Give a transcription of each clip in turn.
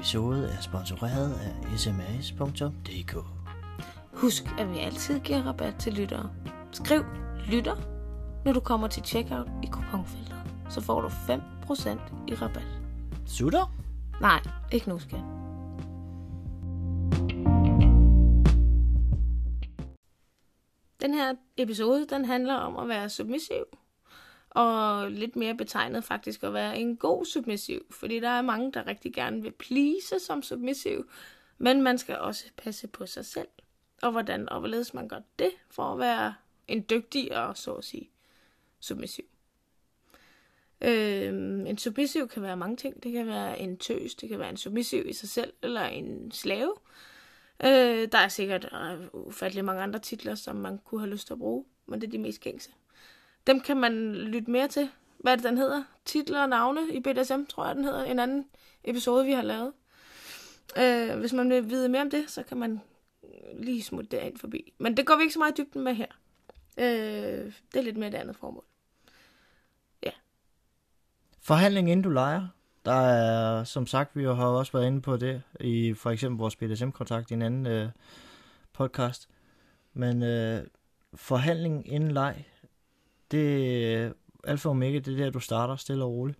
episode er sponsoreret af sms.dk. Husk, at vi altid giver rabat til lyttere. Skriv lytter, når du kommer til checkout i kuponfeltet. Så får du 5% i rabat. Sutter? Nej, ikke nu, skat. Den her episode, den handler om at være submissiv. Og lidt mere betegnet faktisk at være en god submissiv. Fordi der er mange, der rigtig gerne vil please som submissiv. Men man skal også passe på sig selv. Og hvordan og hvorledes man gør det for at være en dygtig og så at sige submissiv. Øhm, en submissiv kan være mange ting. Det kan være en tøs, det kan være en submissiv i sig selv, eller en slave. Øh, der er sikkert øh, ufattelig mange andre titler, som man kunne have lyst til at bruge, men det er de mest gængse. Dem kan man lytte mere til. Hvad er det, den hedder? Titler og navne i BDSM, tror jeg, den hedder. En anden episode, vi har lavet. Øh, hvis man vil vide mere om det, så kan man lige smutte derind forbi. Men det går vi ikke så meget i dybden med her. Øh, det er lidt mere et andet formål. Ja. Forhandling inden du leger. Der er, som sagt, vi har også været inde på det i for eksempel vores BDSM-kontakt i en anden øh, podcast. Men øh, forhandling inden leg, det er alfa og omega, det er der, du starter stille og roligt.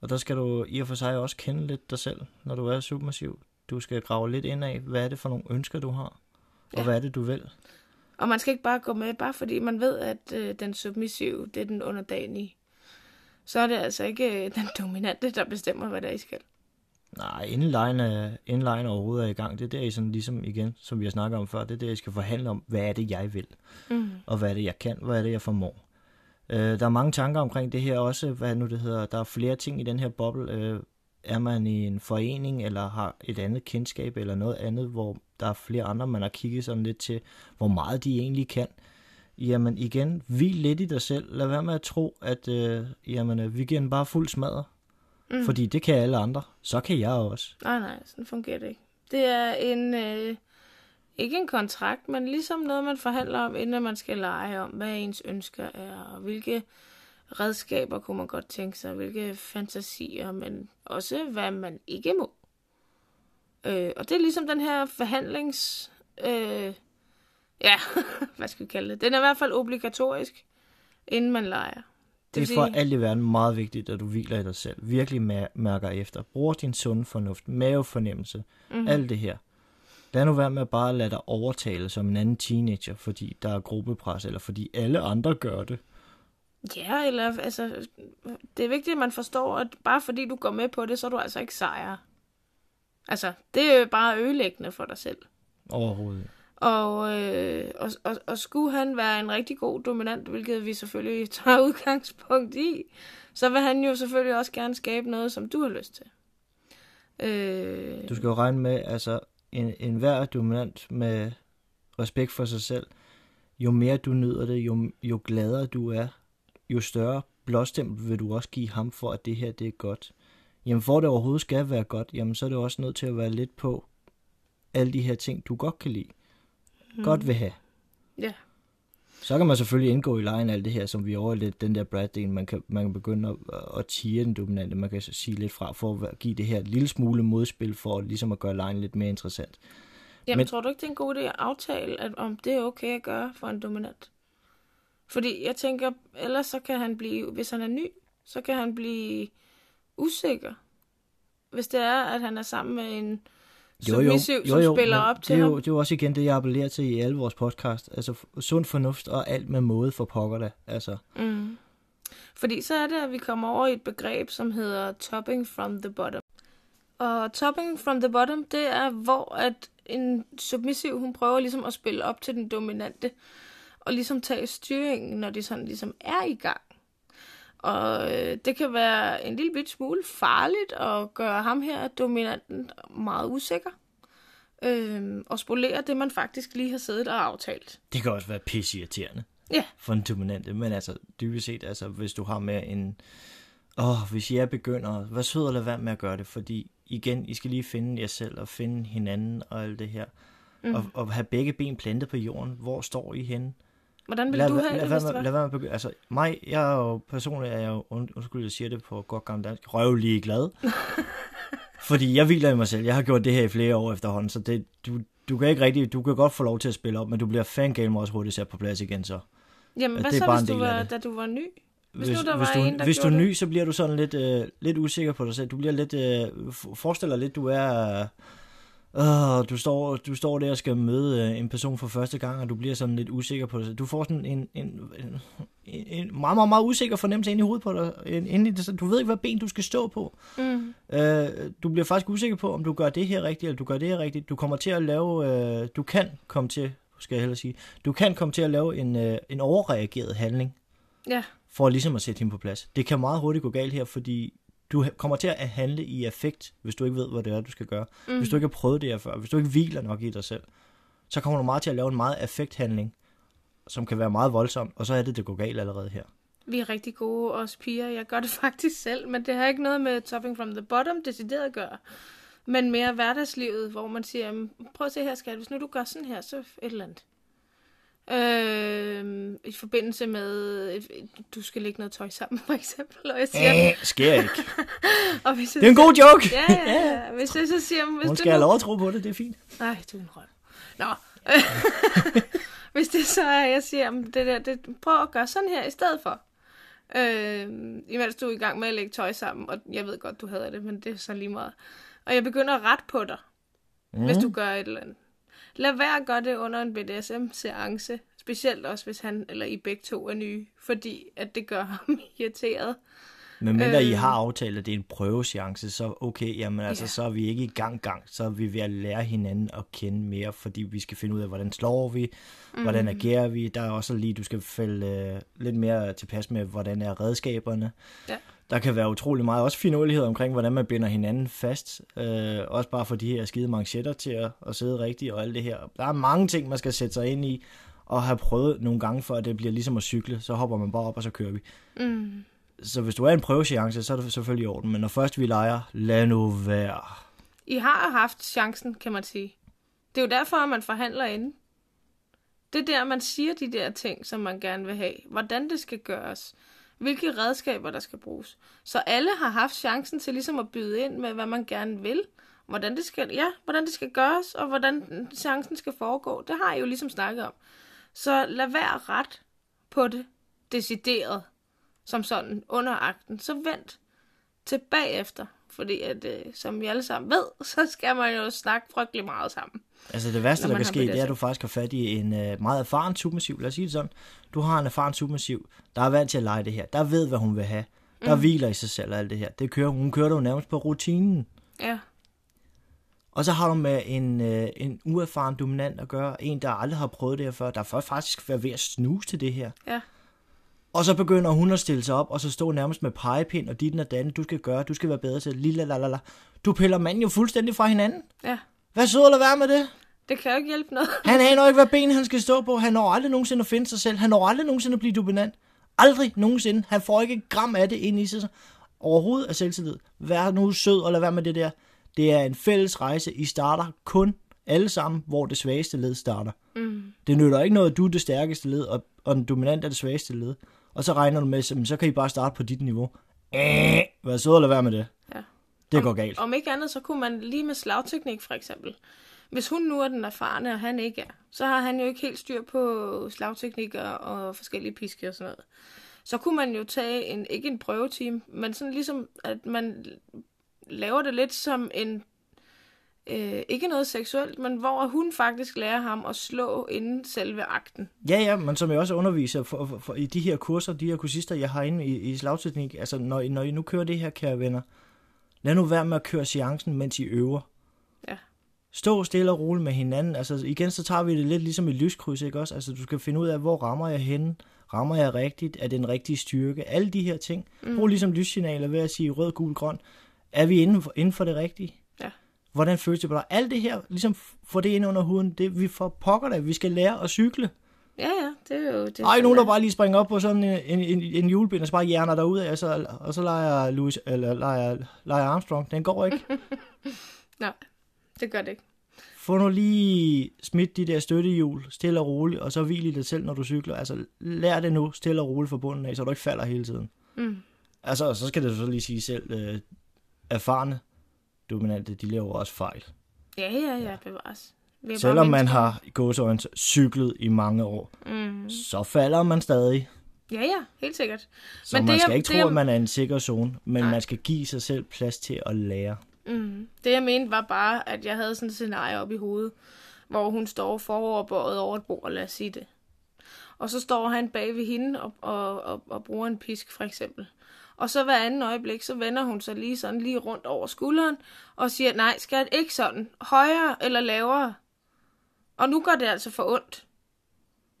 Og der skal du i og for sig også kende lidt dig selv, når du er submissiv. Du skal grave lidt ind af, hvad er det for nogle ønsker, du har, og Ja. hvad er det, du vil. Og man skal ikke bare gå med, bare fordi man ved, at øh, den submissive, det er den underdanige. Så er det altså ikke øh, den dominante, der bestemmer, hvad der I skal. Nej, lejen, er, lejen overhovedet er i gang, det er der, I sådan ligesom igen, som vi har snakket om før, det er der, I skal forhandle om, hvad er det, jeg vil, Mm. og hvad er det, jeg kan, hvad er det, jeg formår. Øh, der er mange tanker omkring det her også, hvad nu det hedder, der er flere ting i den her boble. Øh, er man i en forening, eller har et andet kendskab, eller noget andet, hvor der er flere andre, man har kigget sådan lidt til, hvor meget de egentlig kan. Jamen igen, hvil lidt i dig selv. Lad være med at tro, at øh, jamen, vi giver den bare fuld smadret. Mm. Fordi det kan alle andre. Så kan jeg også. Nej, nej, sådan fungerer det ikke. Det er en, øh, ikke en kontrakt, men ligesom noget, man forhandler om, inden man skal lege om, hvad ens ønsker er, og hvilke redskaber kunne man godt tænke sig, hvilke fantasier, men også hvad man ikke må. Øh, og det er ligesom den her forhandlings... Øh, ja, hvad skal vi kalde det? Den er i hvert fald obligatorisk, inden man leger. Det vil er for sige- alt i verden meget vigtigt, at du hviler i dig selv. Virkelig mær- mærker efter. Bruger din sunde fornuft, mavefornemmelse, Mhm. mm. alt det her. Lad nu være med at bare lade dig overtale som en anden teenager, fordi der er gruppepres, eller fordi alle andre gør det. Ja, eller altså, det er vigtigt, at man forstår, at bare fordi du går med på det, så er du altså ikke sejrer. Altså, det er jo bare ødelæggende for dig selv. Overhovedet. Og, øh, og, og, og skulle han være en rigtig god dominant, hvilket vi selvfølgelig tager udgangspunkt i, så vil han jo selvfølgelig også gerne skabe noget, som du har lyst til. Øh, Du skal jo regne med, altså en, en hver dominant med respekt for sig selv, jo mere du nyder det, jo, jo gladere du er, jo større blåstempel vil du også give ham for, at det her det er godt. Jamen for at det overhovedet skal være godt, jamen så er det også nødt til at være lidt på alle de her ting, du godt kan lide. Mm. Godt vil have. Ja. Så kan man selvfølgelig indgå i lejen alt det her, som vi over lidt den der brad man kan, man kan begynde at, at tire den dominante, man kan sige lidt fra, for at give det her lille smule modspil, for ligesom at gøre lejen lidt mere interessant. Jamen, Men- Men... tror du ikke, det er en god idé at aftale, at om det er okay at gøre for en dominant? Fordi jeg tænker, ellers så kan han blive, hvis han er ny, så kan han blive usikker. Hvis det er, at han er sammen med en submissiv, som spiller op til det er, ham. jo, det er jo også igen det, jeg appellerer til i alle vores podcast. Altså sund fornuft og alt med måde for pokker da. Altså, Mm. Fordi så er det, at vi kommer over i et begreb, som hedder topping from the bottom. Og topping from the bottom, det er, hvor at en submissiv, hun prøver ligesom at spille op til den dominante, og ligesom tage styringen, når de sådan ligesom er i gang. Og øh, det kan være en lille bit smule farligt at gøre ham her, dominanten, meget usikker. øh, og spolere det, man faktisk lige har siddet og aftalt. Det kan også være pisseirriterende Ja. for en dominante, men altså dybest set, altså hvis du har med en, åh, hvis jeg begynder, vær sød og lad være med at gøre det, fordi igen, I skal lige finde jer selv og finde hinanden og alt det her. Mm. Og, og have begge ben plantet på jorden. Hvor står I henne? Hvordan vil lad, du lad, have lad, det, det var? lad være med begynde. Altså, mig, jeg er jo personligt, er jeg jo, und, undskyld, jeg siger det på godt gammel dansk, røvlig glad. fordi jeg hviler i mig selv. Jeg har gjort det her i flere år efterhånden, så det, du, du kan ikke rigtig, du kan godt få lov til at spille op, men du bliver fangame også hurtigt sat på plads igen så. Jamen, Ja, hvad det er så, hvis du var, det. da du var ny? Hvis hvis, nu der hvis var du, en, der hvis du er ny, så bliver du sådan lidt, øh, lidt usikker på dig selv. Du bliver lidt, øh, f- forestil dig lidt, du er, øh, du, står, du står der og skal møde øh, en person for første gang, og du bliver sådan lidt usikker på selv. Du får sådan en, en, en, en, meget, meget, meget usikker fornemmelse ind i hovedet på dig. Ind i det, du ved ikke, hvad ben du skal stå på. Mm. Øh, du bliver faktisk usikker på, om du gør det her rigtigt, eller du gør det her rigtigt. Du kommer til at lave, øh, du kan komme til, skal jeg hellere sige, du kan komme til at lave en, øh, en overreageret handling Ja, for ligesom at sætte hende på plads. Det kan meget hurtigt gå galt her, fordi du kommer til at handle i affekt, hvis du ikke ved, hvad det er, du skal gøre. Mm. Hvis du ikke har prøvet det her før, hvis du ikke hviler nok i dig selv, så kommer du meget til at lave en meget affekthandling, som kan være meget voldsom, og så er det, det går galt allerede her. vi er rigtig gode, os piger. Jeg gør det faktisk selv, men det har ikke noget med topping from the bottom decideret at gøre. Men mere hverdagslivet, hvor man siger, "Jamen, prøv at se her, skat, hvis nu du gør sådan her, så et eller andet. Øh, I forbindelse med, du skal lægge noget tøj sammen, for eksempel, og jeg siger, Æh, sker ikke. og hvis jeg Det er en god joke! Ja, ja, ja. Hvis jeg så siger, hvis Hun du skal have lov at tro på det, det er fint. Nej, du er en røv. Nå. Hvis det så er, jeg siger, "Jamen, det der, det, prøv at gøre sådan her i stedet for. Øh, imens du er i gang med at lægge tøj sammen, og jeg ved godt, du hader det, men det er så lige meget. Og jeg begynder at rette på dig, mm. hvis du gør et eller andet. Lad være at gøre det under en BDSM-seance, specielt også, hvis han eller I begge to er nye, fordi at det gør ham irriteret. Men mindre I Øh. har aftalt, at det er en prøvechance, så okay, jamen altså, Ja. så er vi ikke i gang gang, så er vi ved at lære hinanden at kende mere, fordi vi skal finde ud af, hvordan slår vi, mm. hvordan agerer vi, der er også lige, du skal fælde øh, lidt mere tilpas med, hvordan er redskaberne. Ja. Der kan være utrolig meget, også finurlighed omkring, hvordan man binder hinanden fast, øh, også bare for de her skide manchetter til at, at sidde rigtigt og alt det her. Der er mange ting, man skal sætte sig ind i, og have prøvet nogle gange, før det bliver ligesom at cykle, så hopper man bare op, og så kører vi. Mm. Så hvis du er en prøvechance, så er det selvfølgelig i orden. Men når først vi leger, lad nu være. I har haft chancen, kan man sige. Det er jo derfor, at man forhandler inden. Det er der, man siger de der ting, som man gerne vil have. Hvordan det skal gøres. Hvilke redskaber, der skal bruges. Så alle har haft chancen til ligesom at byde ind med, hvad man gerne vil. Hvordan det skal, ja, hvordan det skal gøres, og hvordan chancen skal foregå. Det har I jo ligesom snakket om. Så lad være ret på det decideret, som sådan under akten. Så vent til bagefter. Fordi at, øh, som vi alle sammen ved, så skal man jo snakke frygtelig meget sammen. Altså det værste, der kan ske, det er, at du faktisk har fat i en øh, meget erfaren submissiv. Lad os sige det sådan. Du har en erfaren submissiv, der er vant til at lege det her. Der ved, hvad hun vil have. Der mm. hviler i sig selv og alt det her. Det kører, hun kører jo nærmest på rutinen. Ja, Og så har du med en, øh, en uerfaren dominant at gøre. En, der aldrig har prøvet det her før. Der er faktisk været ved at snuse til det her. ja, Og så begynder hun at stille sig op, og så stå nærmest med pegepind, og dit og dan, du skal gøre, du skal være bedre til, lilla la la la. Du piller manden jo fuldstændig fra hinanden. ja. Hvad så lade være med det? Det kan jo ikke hjælpe noget. Han aner ikke, hvad ben han skal stå på. Han når aldrig nogensinde at finde sig selv. Han når aldrig nogensinde at blive dominant. Aldrig nogensinde. Han får ikke et gram af det ind i sig. Overhovedet af selvtillid. Vær nu sød og lad være med det der. Det er en fælles rejse. I starter kun alle sammen, hvor det svageste led starter. Mm. Det nytter ikke noget, at du er det stærkeste led, og, og den dominant er det svageste led. Og så regner du med, så, så kan I bare starte på dit niveau. Æh, vær sød og lad være med det. Ja. Det går galt. Om ikke andet, så kunne man lige med slagteknik for eksempel. Hvis hun nu er den erfarne, og han ikke er, så har han jo ikke helt styr på slagteknikker og forskellige piske og sådan noget. Så kunne man jo tage en, ikke en prøveteam, men sådan ligesom, at man laver det lidt som en, øh, ikke noget seksuelt, men hvor hun faktisk lærer ham at slå inden selve akten. Ja, ja, men som jeg også underviser for, for, for, i de her kurser, de her kursister, jeg har inde i, i slagteknik, altså når, når I nu kører det her, kære venner, lad nu være med at køre seancen, mens I øver. Ja. Stå stille og roligt med hinanden. Altså igen, så tager vi det lidt ligesom i lyskryds, ikke også? Altså du skal finde ud af, hvor rammer jeg henne? Rammer jeg rigtigt? Er det den rigtige styrke? Alle de her ting. Mm. Brug ligesom lyssignaler ved at sige rød, gul, grøn. Er vi inden for, inden for det rigtige? Ja. Hvordan føles det på dig? Alt det her, ligesom få det ind under huden, det vi får pokker da, vi skal lære at cykle. Ja, ja, det er jo... Det Ej, nogen, der bare lige springer op på sådan en, en, en, en julebind, og så bare hjerner derud af, og så, og så leger, Louis, eller leger, leger Armstrong. Den går ikke. Nej, det gør det ikke. Få nu lige smidt de der støttehjul, stille og roligt, og så hvil i dig selv, når du cykler. Altså, lær det nu stille og roligt fra bunden af, så du ikke falder hele tiden. Mm. Altså, så skal det så lige sige selv, øh, erfarne dominante, de laver også fejl. Ja, ja, ja, bevares. Vi er Selvom man har i gåsøjne cyklet i mange år, Mm. så falder man stadig. Ja, ja, helt sikkert. Så Men men det, man skal jeg- ikke det, tro, at man er i en sikker zone, men Nej. man skal give sig selv plads til at lære. Mm. Det jeg mente var bare, at jeg havde sådan et scenarie op i hovedet, hvor hun står foroverbøjet over et bord, lad os sige det. Og så står han bag ved hende og, og, og, og bruger en pisk, for eksempel. Og så hver anden øjeblik, så vender hun sig lige sådan lige rundt over skulderen og siger, nej, skat, ikke sådan. Højere eller lavere. Og nu gør det altså for ondt.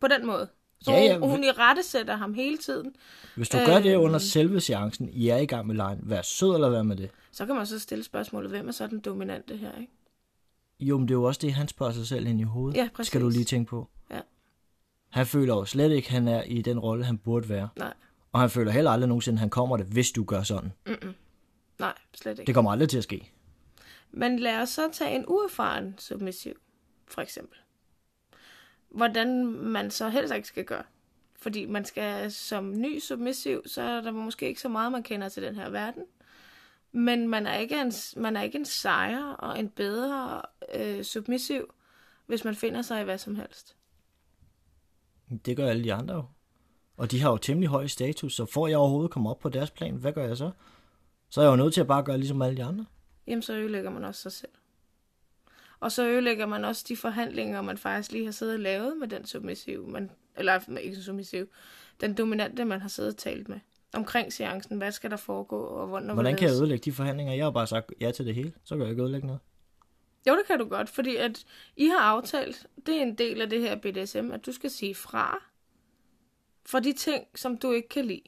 På den måde. Så Ja, ja, hun, hun i rette sætter ham hele tiden. Hvis du gør det Øhm. under selve seancen, I er i gang med lejen, vær sød eller vær med det. Så kan man så stille spørgsmålet, hvem er så den dominante her, ikke? Jo, men det er jo også det, han spørger sig selv ind i hovedet. Ja, præcis. Skal du lige tænke på. Ja. Han føler jo slet ikke, at han er i den rolle, han burde være. Nej. Og han føler heller aldrig nogensinde, at han kommer det, hvis du gør sådan. Mm-mm. Nej, slet ikke. Det kommer aldrig til at ske. Men lad os så tage en uerfaren submissiv, for eksempel. Hvordan man så helst ikke skal gøre. Fordi man skal som ny submissiv, så er der måske ikke så meget, man kender til den her verden. Men man er ikke en, man er ikke en sejr og en bedre øh, submissiv, hvis man finder sig i hvad som helst. Det gør alle de andre jo. Og de har jo temmelig høj status, så får jeg overhovedet komme op på deres plan, hvad gør jeg så? Så er jeg jo nødt til at bare gøre ligesom alle de andre. Jamen, så ødelægger man også sig selv. Og så ødelægger man også de forhandlinger, man faktisk lige har siddet og lavet med den submissiv, man, eller ikke submissiv, den dominante, man har siddet og talt med. Omkring seancen, hvad skal der foregå, og hvordan, Hvordan kan jeg ødelægge de forhandlinger? Jeg har bare sagt ja til det hele, så kan jeg ikke ødelægge noget. Jo, det kan du godt, fordi at I har aftalt, det er en del af det her BDSM, at du skal sige fra for de ting, som du ikke kan lide.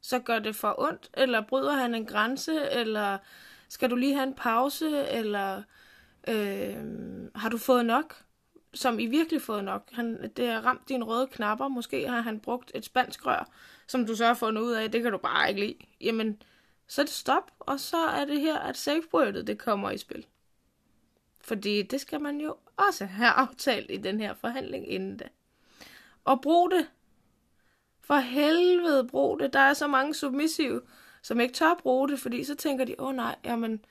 Så gør det for ondt, eller bryder han en grænse, eller skal du lige have en pause, eller øh, har du fået nok, som I virkelig fået nok. Han, det har ramt dine røde knapper, måske har han brugt et spansk rør, som du så har fundet ud af, det kan du bare ikke lide. Jamen, så er det stop, og så er det her, at safewordet, det kommer i spil. Fordi det skal man jo også have aftalt i den her forhandling inden da. Og brug det. For helvede, brug det. Der er så mange submissive, som ikke tør bruge det, fordi så tænker de, åh oh, nej, jamen,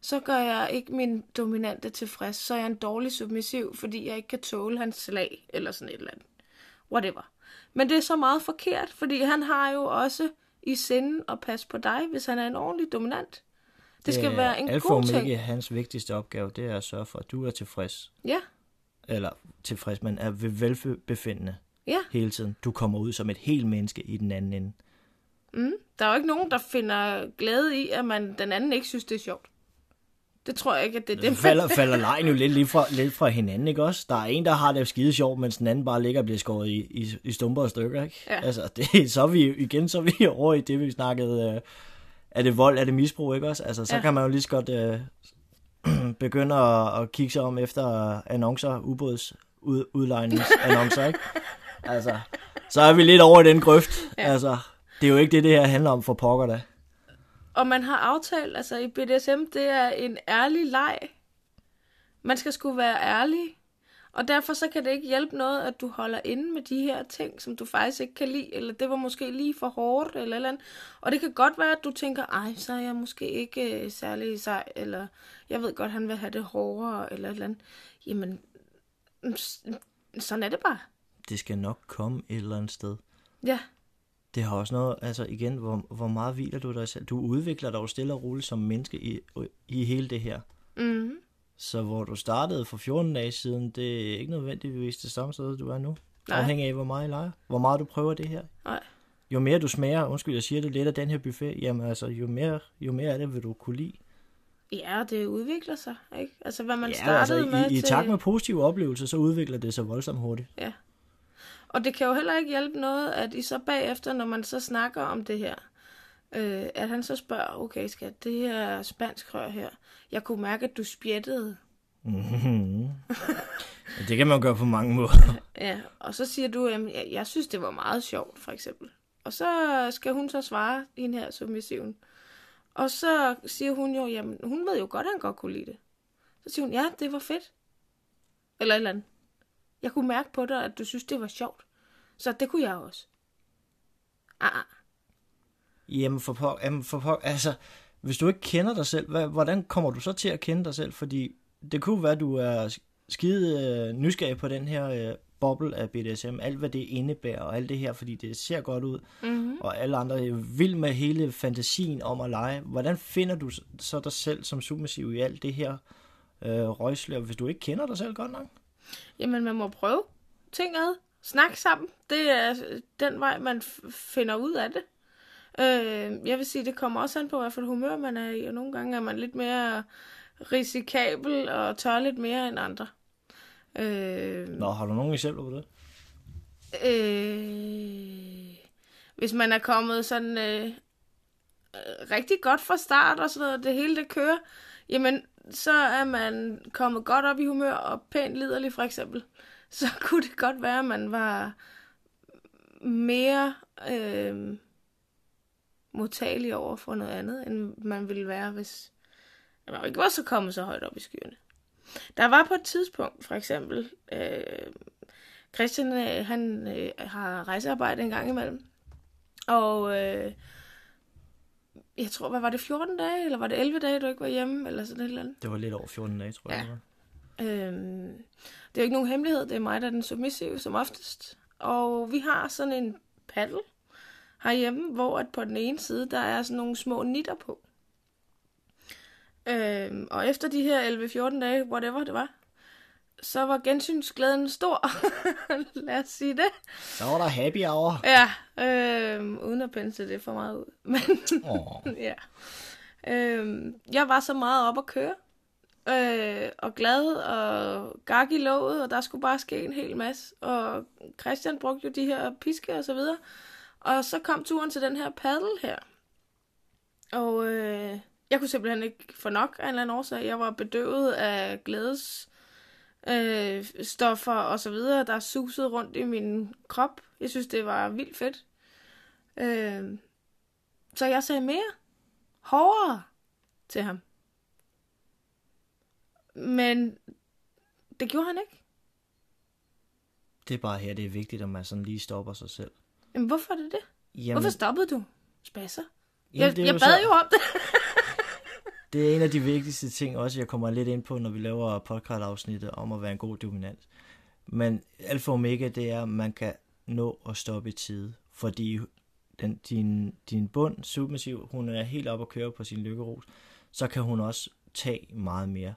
så gør jeg ikke min dominante tilfreds, så er jeg en dårlig submissiv, fordi jeg ikke kan tåle hans slag, eller sådan et eller andet. Whatever. Men det er så meget forkert, fordi han har jo også i sinde at passe på dig, hvis han er en ordentlig dominant. Det skal er være en alfa god ting. omega hans vigtigste opgave, det er at sørge for, at du er tilfreds. Ja, Eller tilfreds, men er ved velbefindende ja. hele tiden. Du kommer ud som et helt menneske i den anden ende. Mm. Der er jo ikke nogen, der finder glæde i, at man den anden ikke synes, det er sjovt. Det tror jeg ikke, at det er det, Det falder, falder lejen jo lidt, lidt, fra, lidt fra hinanden, ikke også? Der er en, der har det skide sjovt, mens den anden bare ligger og bliver skåret i, i, i stumper og stykker, ikke? Ja. Altså, det, så er vi igen, så er vi over i det, vi snakkede, øh, er det vold, er det misbrug, ikke også? Altså, så Ja. ja. kan man jo lige så godt øh, begynde at, at kigge sig om efter annoncer, ubåds ud, udlejningsannoncer, ikke? Altså, så er vi lidt over i den grøft. Ja. Altså, det er jo ikke det, det her handler om for pokker da. Og man har aftalt, altså i BDSM, det er en ærlig leg. Man skal sgu være ærlig. Og derfor så kan det ikke hjælpe noget, at du holder inde med de her ting, som du faktisk ikke kan lide, eller det var måske lige for hårdt, eller eller andet. Og det kan godt være, at du tænker, ej, så er jeg måske ikke øh, særlig sej, eller jeg ved godt, han vil have det hårdere, eller eller andet. Jamen, mm, sådan er det bare. Det skal nok komme et eller andet sted. Ja, Det har også noget, altså igen, hvor, hvor meget hviler du dig selv? Du udvikler dig jo stille og roligt som menneske i, i hele det her. mm, Så hvor du startede for 14 dage siden, det er ikke nødvendigvis det samme sted, du er nu. Nej. Afhængig af, hvor meget I leger. Hvor meget du prøver det her. nej. Jo mere du smager, undskyld, jeg siger det lidt af den her buffet, jamen altså, jo mere, jo mere af det vil du kunne lide. Ja, det udvikler sig, ikke? Altså, hvad man ja, startede altså, med i, i til... takt med positive oplevelser, så udvikler det sig voldsomt hurtigt. Ja. Og det kan jo heller ikke hjælpe noget, at I så bagefter, når man så snakker om det her, Øh, at han så spørger, okay skat, det her spansk rør her, jeg kunne mærke, at du spjættede. Mhm. det kan man gøre på mange måder. Ja, og så siger du, at jeg, jeg synes, det var meget sjovt, for eksempel. Og så skal hun så svare, hende her submissiven. Og så siger hun jo, jamen, hun ved jo godt, at han godt kunne lide det. Så siger hun, ja, det var fedt. Eller et eller andet. Jeg kunne mærke på dig, at du synes, det var sjovt. Så det kunne jeg også. Ah, ah. Jamen for, på, jamen for på, altså, hvis du ikke kender dig selv, hvad, hvordan kommer du så til at kende dig selv? Fordi det kunne være, at du er skide øh, nysgerrig på den her øh, boble af BDSM, alt hvad det indebærer og alt det her, fordi det ser godt ud, Mm-hmm. og alle andre er vild med hele fantasien om at lege. Hvordan finder du så dig selv som submissiv i alt det her øh, røgslør, hvis du ikke kender dig selv godt nok? Jamen, man må prøve ting ad. Snak sammen. Det er den vej, man finder ud af det. Øh, jeg vil sige, det kommer også an på, hvad for humør man er i, og nogle gange er man lidt mere risikabel og tør lidt mere end andre. Øh, Nå, har du nogle eksempler på det? øh, hvis man er kommet sådan øh, øh, rigtig godt fra start og sådan noget, det hele det kører, jamen så er man kommet godt op i humør og pænt liderlig for eksempel. Så kunne det godt være, at man var mere øh, modtagelig over for noget andet, end man ville være, hvis man ikke var så kommet så højt op i skyerne. Der var på et tidspunkt, for eksempel, øh, Christian, øh, han øh, har rejsearbejde en gang imellem. Og øh, jeg tror, hvad var det, 14 dage, eller var det 11 dage, du ikke var hjemme, eller sådan et eller andet. Det var lidt over 14 dage, tror jeg. Ja. det var. Øhm, det er jo ikke nogen hemmelighed, det er mig, der er den submissive som oftest. Og vi har sådan en paddle herhjemme, hvor at på den ene side, der er sådan nogle små nitter på. Øhm, og efter de her 11-14 dage, whatever det var, så var gensynsglæden stor. Lad os sige det. Så var der happy hour. Ja, øhm, uden at pensle det for meget ud. Men Åh. ja. Øhm, jeg var så meget op at køre. Øh, og glad og gak i låget, og der skulle bare ske en hel masse. Og Christian brugte jo de her piske og så videre. Og så kom turen til den her paddle her. Og øh, jeg kunne simpelthen ikke få nok af en eller anden årsag. Jeg var bedøvet af glædes øh, stoffer og så videre, der susede rundt i min krop. Jeg synes, det var vildt fedt. Øh, så jeg sagde mere. Hårdere til ham. Men det gjorde han ikke. Det er bare her, det er vigtigt, at man sådan lige stopper sig selv. Jamen, hvorfor er det det? Jamen, Hvorfor stoppede du? Spasser. jamen, Jeg, jeg bad så- jo om det. Det er en af de vigtigste ting også, jeg kommer lidt ind på, når vi laver podcast-afsnittet om at være en god dominant. Men alfa og omega, det er, at man kan nå at stoppe i tide. Fordi den, din, din bund, submissiv, hun er helt op at køre på sin lykkeros, så kan hun også tage meget mere.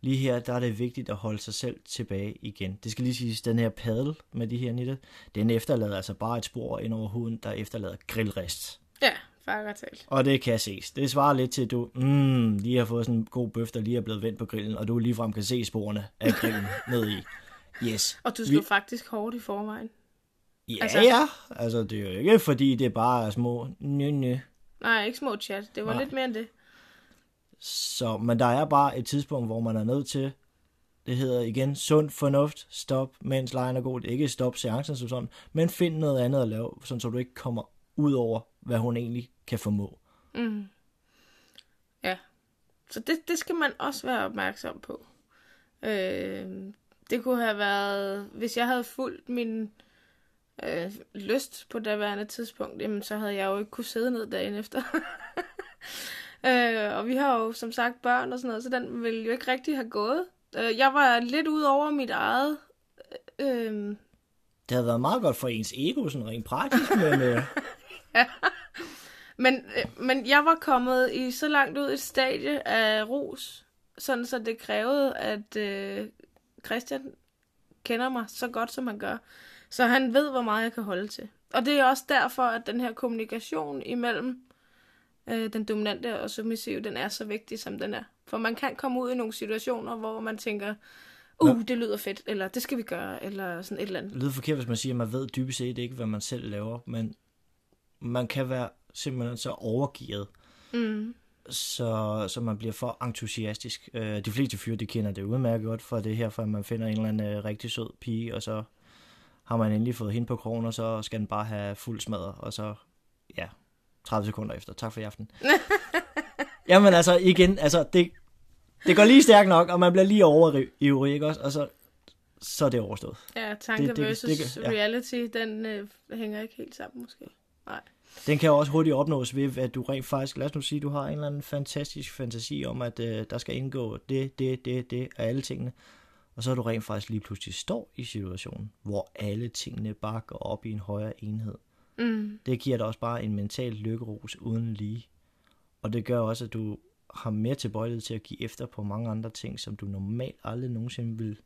Lige her, der er det vigtigt at holde sig selv tilbage igen. Det skal lige siges, den her paddle med de her nitter, den efterlader altså bare et spor ind over huden, der efterlader grillrest. Ja, fakker talt. Og det kan ses. Det svarer lidt til, at du mm, lige har fået sådan en god bøf, der lige er blevet vendt på grillen, og du ligefrem kan se sporene af grillen ned i. Yes. Og du Vi- slog faktisk hårdt i forvejen. Ja, Altså- altså... ja. Altså, det er jo ikke, fordi det er bare små nø, nø. Nej, ikke små chat. Det var Nej. lidt mere end det. Så, men der er bare et tidspunkt, hvor man er nødt til, det hedder igen, sund fornuft, stop, mens lejen er god. Det er ikke stop seancen som sådan, men find noget andet at lave, sådan så du ikke kommer ud over, hvad hun egentlig kan formå. Mm. Ja. Så det, det skal man også være opmærksom på. Øh, det kunne have været, hvis jeg havde fulgt min øh, lyst på daværende tidspunkt, jamen, så havde jeg jo ikke kunne sidde ned dagen efter. øh, og vi har jo som sagt børn og sådan noget, så den ville jo ikke rigtig have gået. Øh, jeg var lidt ud over mit eget... Øh, Det havde været meget godt for ens ego, sådan rent praktisk, men øh, Men, øh, men jeg var kommet i så langt ud et stadie af ros, sådan så det krævede, at øh, Christian kender mig så godt, som han gør. Så han ved, hvor meget jeg kan holde til. Og det er også derfor, at den her kommunikation imellem øh, den dominante og submissive, den er så vigtig, som den er. For man kan komme ud i nogle situationer, hvor man tænker, uh, det lyder fedt, eller det skal vi gøre, eller sådan et eller andet. det lyder forkert, hvis man siger, at man ved dybest set ikke, hvad man selv laver, men man kan være simpelthen så overgivet, Mm. så, så man bliver for entusiastisk. Øh, de fleste fyre, de kender det udmærket godt for det her, for at man finder en eller anden øh, rigtig sød pige, og så har man endelig fået hende på krogen, og så skal den bare have fuld smadret, og så, ja, 30 sekunder efter. Tak for i aften. Jamen altså, igen, altså, det, det går lige stærkt nok, og man bliver lige overivrig, ikke også? Og så, så er det overstået. Ja, tanke Det- det- versus det kan- ja. reality, den øh, hænger ikke helt sammen måske. Nej. Den kan også hurtigt opnås ved, at du rent faktisk, lad os nu sige, du har en eller anden fantastisk fantasi om, at øh, der skal indgå det, det, det, det af alle tingene. Og så er du rent faktisk lige pludselig står i situationen, hvor alle tingene bare går op i en højere enhed. Mm. Det giver dig også bare en mental lykkerus uden lige. Og det gør også, at du har mere tilbøjelighed til at give efter på mange andre ting, som du normalt aldrig nogensinde vil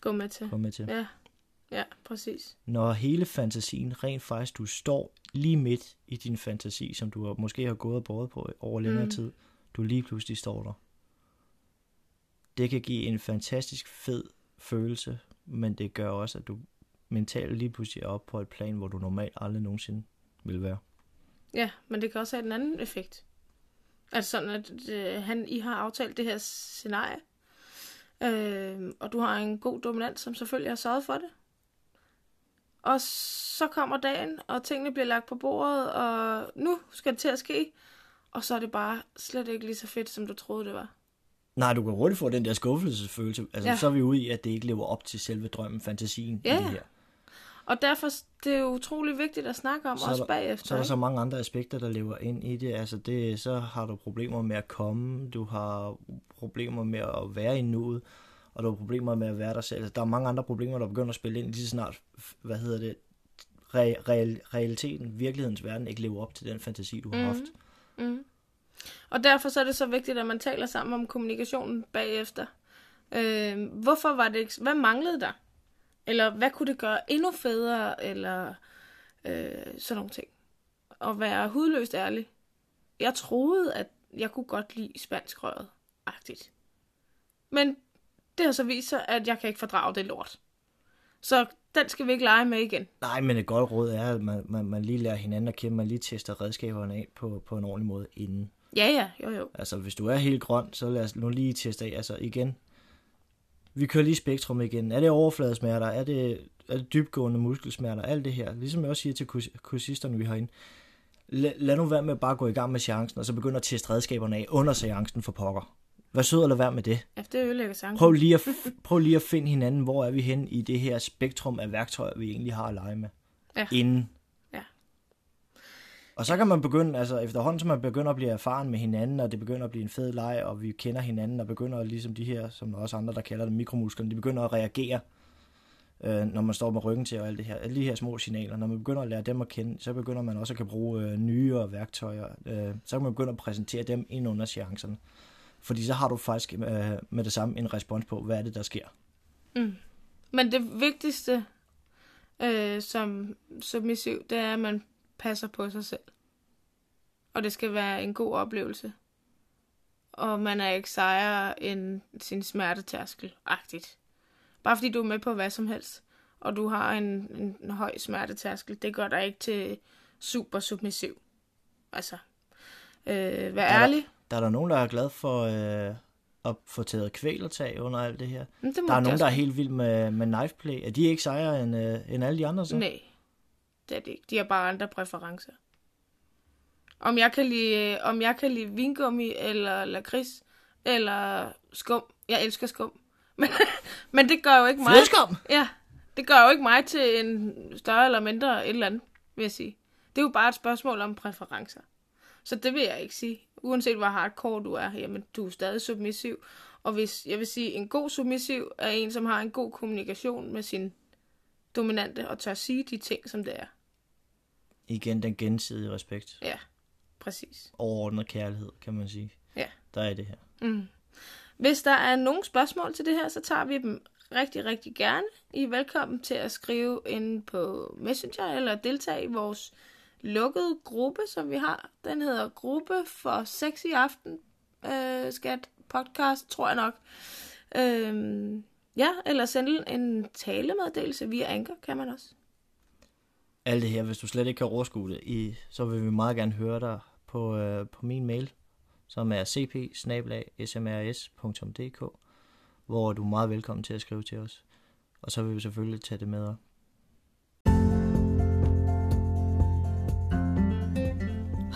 Gå med til. komme med til. Ja, ja, præcis. når hele fantasien rent faktisk, du står lige midt i din fantasi, som du måske har gået og båret på over længere mm. tid, du lige pludselig står der. Det kan give en fantastisk fed følelse, men det gør også, at du mentalt lige pludselig er oppe på et plan, hvor du normalt aldrig nogensinde vil være. Ja, men det kan også have en anden effekt. Altså sådan, at øh, han, I har aftalt det her scenarie, øh, og du har en god dominant, som selvfølgelig har sørget for det. Og så kommer dagen, og tingene bliver lagt på bordet, og nu skal det til at ske. Og så er det bare slet ikke lige så fedt, som du troede, det var. Nej, du kan hurtigt få den der skuffelsesfølelse. Altså, Ja. så er vi ude i, at det ikke lever op til selve drømmen, fantasien Ja, i det her. Og derfor det er jo utrolig vigtigt at snakke om, Så også der- bagefter. Så er der ikke? så mange andre aspekter, der lever ind i det. Altså det, så har du problemer med at komme, du har problemer med at være i nuet, og du har problemer med at være dig selv. Altså, der er mange andre problemer, der begynder at spille ind lige så snart, hvad hedder det, re- real, realiteten, virkelighedens verden ikke lever op til den fantasi, du har Mhm. haft. Mm. Og derfor så er det så vigtigt, at man taler sammen om kommunikationen bagefter. Øh, hvorfor var det ikke... Hvad manglede der? Eller hvad kunne det gøre endnu federe? Eller øh, sådan nogle ting. Og være hudløst ærlig. Jeg troede, at jeg kunne godt lide spansk røret. Agtigt. Men det har så vist sig, at jeg kan ikke fordrage det lort. Så den skal vi ikke lege med igen. Nej, men et godt råd er, at man, man, man lige lærer hinanden at kende, man lige tester redskaberne af på, på en ordentlig måde inden. Ja, ja, jo, jo. Altså, hvis du er helt grøn, så lad os nu lige teste af. Altså, igen, vi kører lige spektrum igen. Er det overfladesmerter? Er det, er det dybgående muskelsmerter? Alt det her. Ligesom jeg også siger til kurs- kursisterne, vi har inde. Lad, lad nu være med bare at gå i gang med seancen, og så begynde at teste redskaberne af under seancen for pokker. Vær sød lad være med det. Ja, det ødelægger sangen. Prøv lige, at, prøv lige at finde hinanden, hvor er vi hen i det her spektrum af værktøjer, vi egentlig har at lege med. Ja. Inden. Ja. Og så kan man begynde, altså efterhånden som man begynder at blive erfaren med hinanden, og det begynder at blive en fed leg, og vi kender hinanden, og begynder ligesom de her, som der også andre, der kalder det mikromusklerne, de begynder at reagere, øh, når man står med ryggen til og alt det her. Alle de her små signaler, når man begynder at lære dem at kende, så begynder man også at kan bruge øh, nyere værktøjer. Øh, så kan man begynde at præsentere dem ind under seancerne. Fordi så har du faktisk øh, med det samme en respons på, hvad er det, der sker. Mm. Men det vigtigste øh, som submissiv, det er, at man passer på sig selv. Og det skal være en god oplevelse. Og man er ikke sejere end sin smertetærskel-agtigt. Bare fordi du er med på hvad som helst, og du har en, en, en høj smertetærskel, det gør dig ikke til super submissiv. Altså, øh, vær ærlig. Der er der nogen, der er glad for øh, at få taget kvælertag under alt det her. Men det Der er nogen, der er helt vild med, med knife play. Er de ikke sejere end, øh, end alle de andre så? Nej, det er det ikke. De har bare andre præferencer. Om jeg kan lide, om jeg kan lide vingummi, eller lakrids, eller skum. Jeg elsker skum. Men, men det gør jo ikke mig... Flødeskum! Ja, det gør jo ikke mig til en større eller mindre et eller andet, vil jeg sige. Det er jo bare et spørgsmål om præferencer. Så det vil jeg ikke sige. Uanset hvor hardcore du er, jamen du er stadig submissiv. Og hvis, jeg vil sige, en god submissiv er en, som har en god kommunikation med sin dominante, og tør sige de ting, som det er. Igen den gensidige respekt. Ja, præcis. Overordnet kærlighed, kan man sige. Ja. Der er det her. Mm. Hvis der er nogle spørgsmål til det her, så tager vi dem rigtig, rigtig gerne. I er velkommen til at skrive ind på Messenger eller deltage i vores lukkede gruppe, som vi har. Den hedder Gruppe for Sex i Aften, øh, skat podcast, tror jeg nok. Øhm, ja, eller sende en talemeddelelse via Anker, kan man også. alt det her, hvis du slet ikke kan overskue det, i, så vil vi meget gerne høre dig på, øh, på min mail, som er cp hvor du er meget velkommen til at skrive til os. Og så vil vi selvfølgelig tage det med op.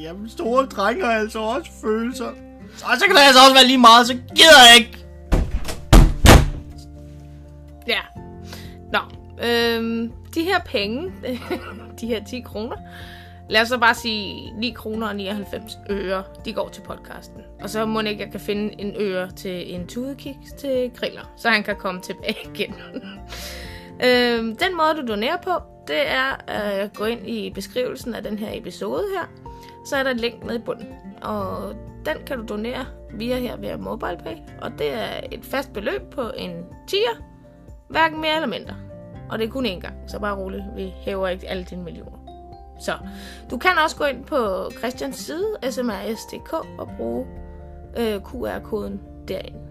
Jamen, store drenge har altså også følelser. Så, så kan det altså også være lige meget, så gider jeg ikke. Ja. Nå, øhm, de her penge, de her 10 kroner, lad os så bare sige 9 kroner og 99 øre, de går til podcasten. Og så må ikke, jeg kan finde en øre til en tudekiks til griller, så han kan komme tilbage igen. øhm, den måde, du donerer på, det er at gå ind i beskrivelsen af den her episode her. Så er der et link nede i bunden. Og den kan du donere via her via MobilePay. Og det er et fast beløb på en tier. Hverken mere eller mindre. Og det er kun én gang, så bare roligt. Vi hæver ikke alle dine millioner. Så du kan også gå ind på Christians side, smrs.dk, og bruge øh, QR-koden derinde.